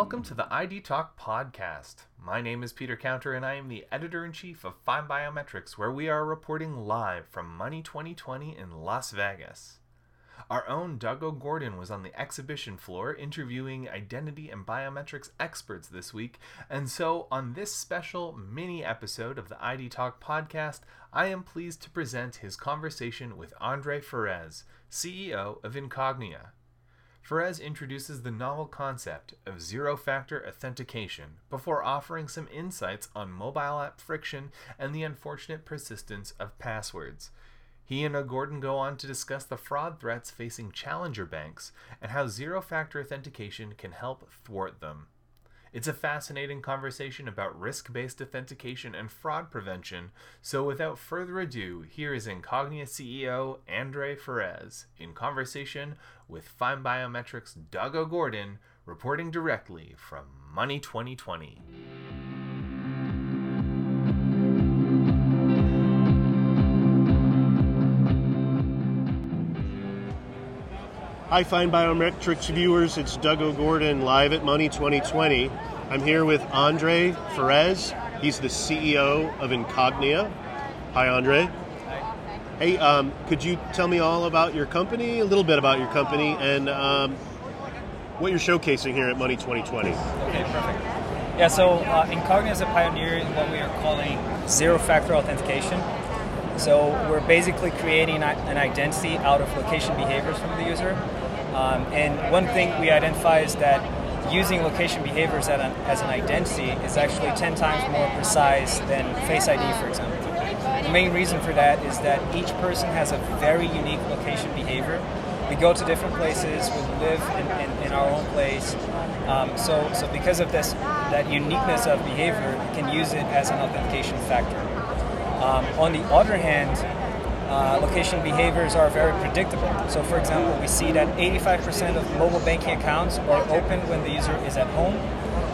welcome to the ID Talk podcast. My name is Peter Counter, and I am the editor in chief of FindBiometrics, where we are reporting live from Money 2020 in Las Vegas. Our own Doug O'Gorden was on the exhibition floor interviewing identity and biometrics experts this week, and so on this special mini episode of the ID Talk podcast, I am pleased to present his conversation with Andre Ferraz, CEO of Incognia. Ferraz introduces the novel concept of zero factor authentication before offering some insights on mobile app friction and the unfortunate persistence of passwords. He and O'Gorden go on to discuss the fraud threats facing challenger banks and how zero factor authentication can help thwart them. It's a fascinating conversation about risk based authentication and fraud prevention, so without further ado, here is Incognia CEO Andre Ferraz in conversation with FindBiometrics Doug O'Gorden, reporting directly from Money 2020. Hi, FindBiometrics viewers. It's Doug O'Gorden live at Money 2020. I'm here with Andre Ferraz. He's the CEO of Incognia. Hi, Andre. Hi. Hey, um, could you tell me all about your company, a little bit about your company, and um, what you're showcasing here at Money 2020? Okay, perfect. Yeah, so uh, Incognia is a pioneer in what we are calling zero-factor authentication. So we're basically creating an identity out of location behaviors from the user. Um, and one thing we identify is that using location behaviors as an, as an identity is actually 10 times more precise than Face ID, for example. The main reason for that is that each person has a very unique location behavior. We go to different places, we live in, in, in our own place. Um, so, so because of this, that uniqueness of behavior, we can use it as an authentication factor. Um, on the other hand, uh, location behaviors are very predictable. So, for example, we see that 85% of mobile banking accounts are open when the user is at home.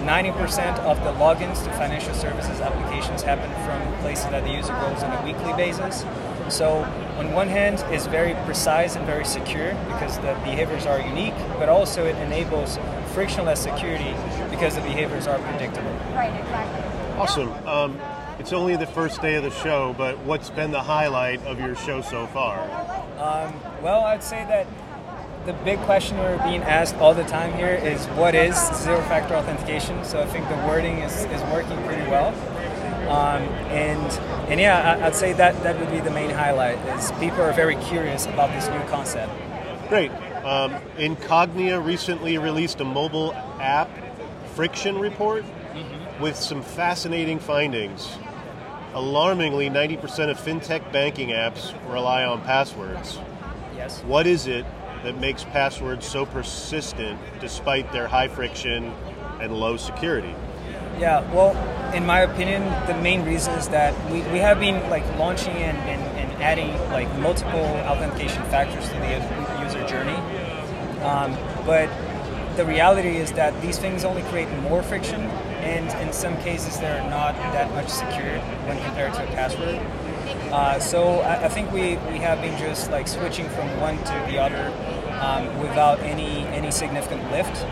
90% of the logins to financial services applications happen from places that the user goes on a weekly basis. So, on one hand, it's very precise and very secure because the behaviors are unique, but also it enables frictionless security because the behaviors are predictable. Right, exactly. Awesome. Um, it's only the first day of the show, but what's been the highlight of your show so far? Um, well, I'd say that the big question we're being asked all the time here is what is zero factor authentication? So I think the wording is, is working pretty well. Um, and and yeah, I, would say that that would be the main highlight is people are very curious about this new concept. Great. Um, Incognia recently released a mobile app friction report mm-hmm. with some fascinating findings. Alarmingly, 90% of fintech banking apps rely on passwords. Yes. What is it that makes passwords so persistent despite their high friction and low security? Yeah, well, in my opinion, the main reason is that we, we have been like launching and, and, and adding like multiple authentication factors to the user journey. Um, but the reality is that these things only create more friction, and in some cases, they're not that much secure when compared to a password. Uh, so I, I, think we, we have been just like switching from one to the other um, without any any significant lift.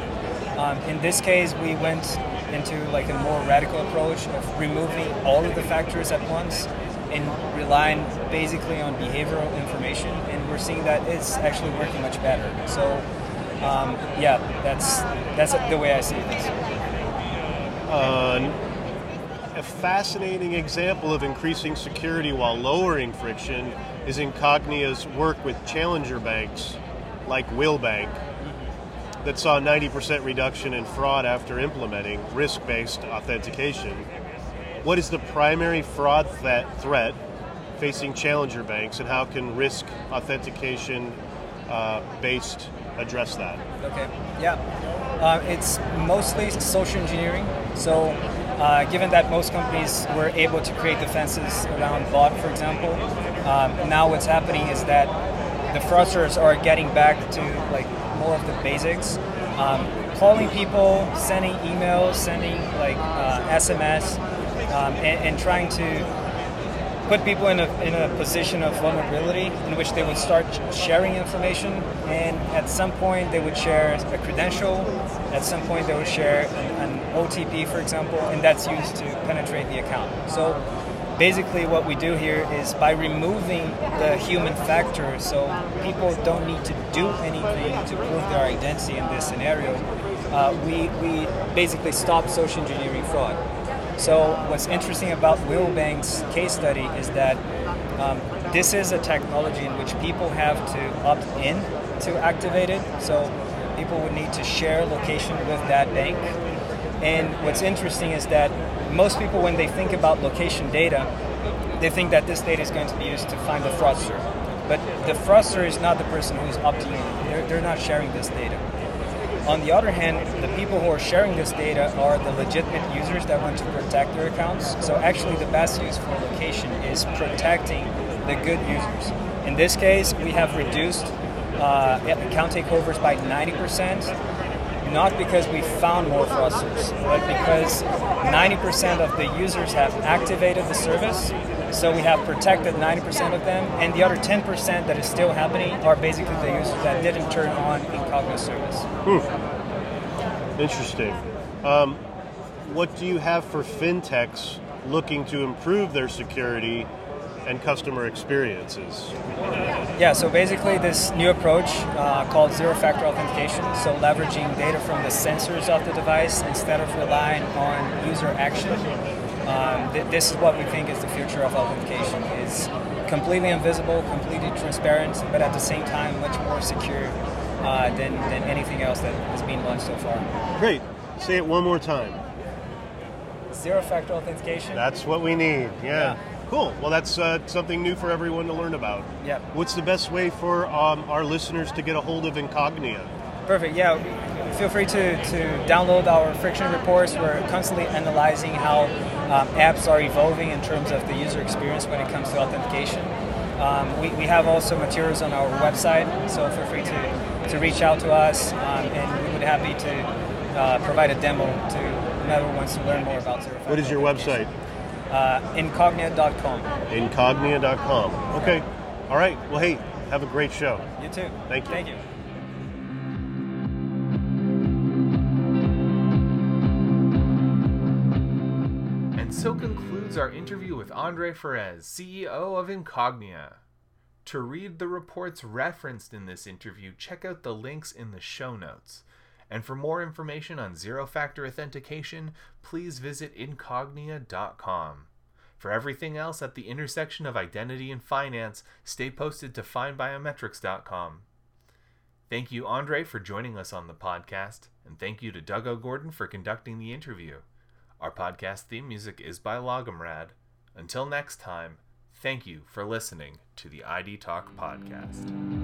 Um, in this case, we went into like a more radical approach of removing all of the factors at once and relying basically on behavioral information, and we're seeing that it's actually working much better. So um, yeah, that's that's the way I see this. A fascinating example of increasing security while lowering friction is Incognia's work with challenger banks like Willbank that saw 90% reduction in fraud after implementing risk based authentication. What is the primary fraud th- threat facing challenger banks, and how can risk authentication uh, based address that? Okay, yeah. Uh, it's mostly social engineering. So, uh, given that most companies were able to create defenses around bot, for example, um, now what's happening is that the fraudsters are getting back to like more of the basics, um, calling people, sending emails, sending like uh, SMS, um, and, and, trying to put people in a, in a position of vulnerability in which they would start sharing information and at some point they would share a credential at some point they would share an, an otp for example and that's used to penetrate the account. So basically what we do here is by removing the human factor so people don't need to do anything to prove their identity in this scenario uh, we, we basically stop social engineering fraud so what's interesting about Wilbank's case study is that um, this is a technology in which people have to opt in to activate it. So people would need to share location with that bank. And what's interesting is that most people, when they think about location data, they think that this data is going to be used to find the fraudster. But the fraudster is not the person who's opting in. They're, they're not sharing this data. On the other hand, the people who are sharing this data are the legitimate users that want to protect their accounts. So actually the best use for location is protecting the good users. In this case, we have reduced uh, account takeovers by 90%, not because we found more fraudsters, but because 90% of the users have activated the service so we have protected 90% of them, and the other 10% that is still happening are basically the users that didn't turn on Incognia service. Hmm. Interesting. Um, what do you have for fintechs looking to improve their security and customer experiences? Yeah, so basically, this new approach uh, called zero factor authentication, so leveraging data from the sensors of the device instead of relying on user action um, th- this is what we think is the future of authentication. is completely invisible, completely transparent, but at the same time much more secure uh, than, than anything else that has been launched so far. Great. Say it one more time. Zero factor authentication. That's what we need. Yeah. yeah. Cool. Well, that's uh, something new for everyone to learn about. Yeah. What's the best way for um, our listeners to get a hold of Incognia? Perfect. Yeah. Feel free to, to download our friction reports. We're constantly analyzing how um, apps are evolving in terms of the user experience when it comes to authentication. Um, we, we have also materials on our website, so feel free to, to reach out to us, um, and we would be happy to uh, provide a demo to whoever wants to learn more about Zero What is your website? Uh, incognia.com. Incognia.com. Okay. All right. Well, hey, have a great show. You too. Thank you. Thank you. So concludes our interview with Andre Ferraz, CEO of Incognia. To read the reports referenced in this interview, check out the links in the show notes. And for more information on zero factor authentication, please visit incognia.com. For everything else at the intersection of identity and finance, stay posted to findbiometrics.com. Thank you, Andre, for joining us on the podcast, and thank you to Doug O'Gorden for conducting the interview. Our podcast theme music is by Logomrad. Until next time, thank you for listening to the ID Talk podcast.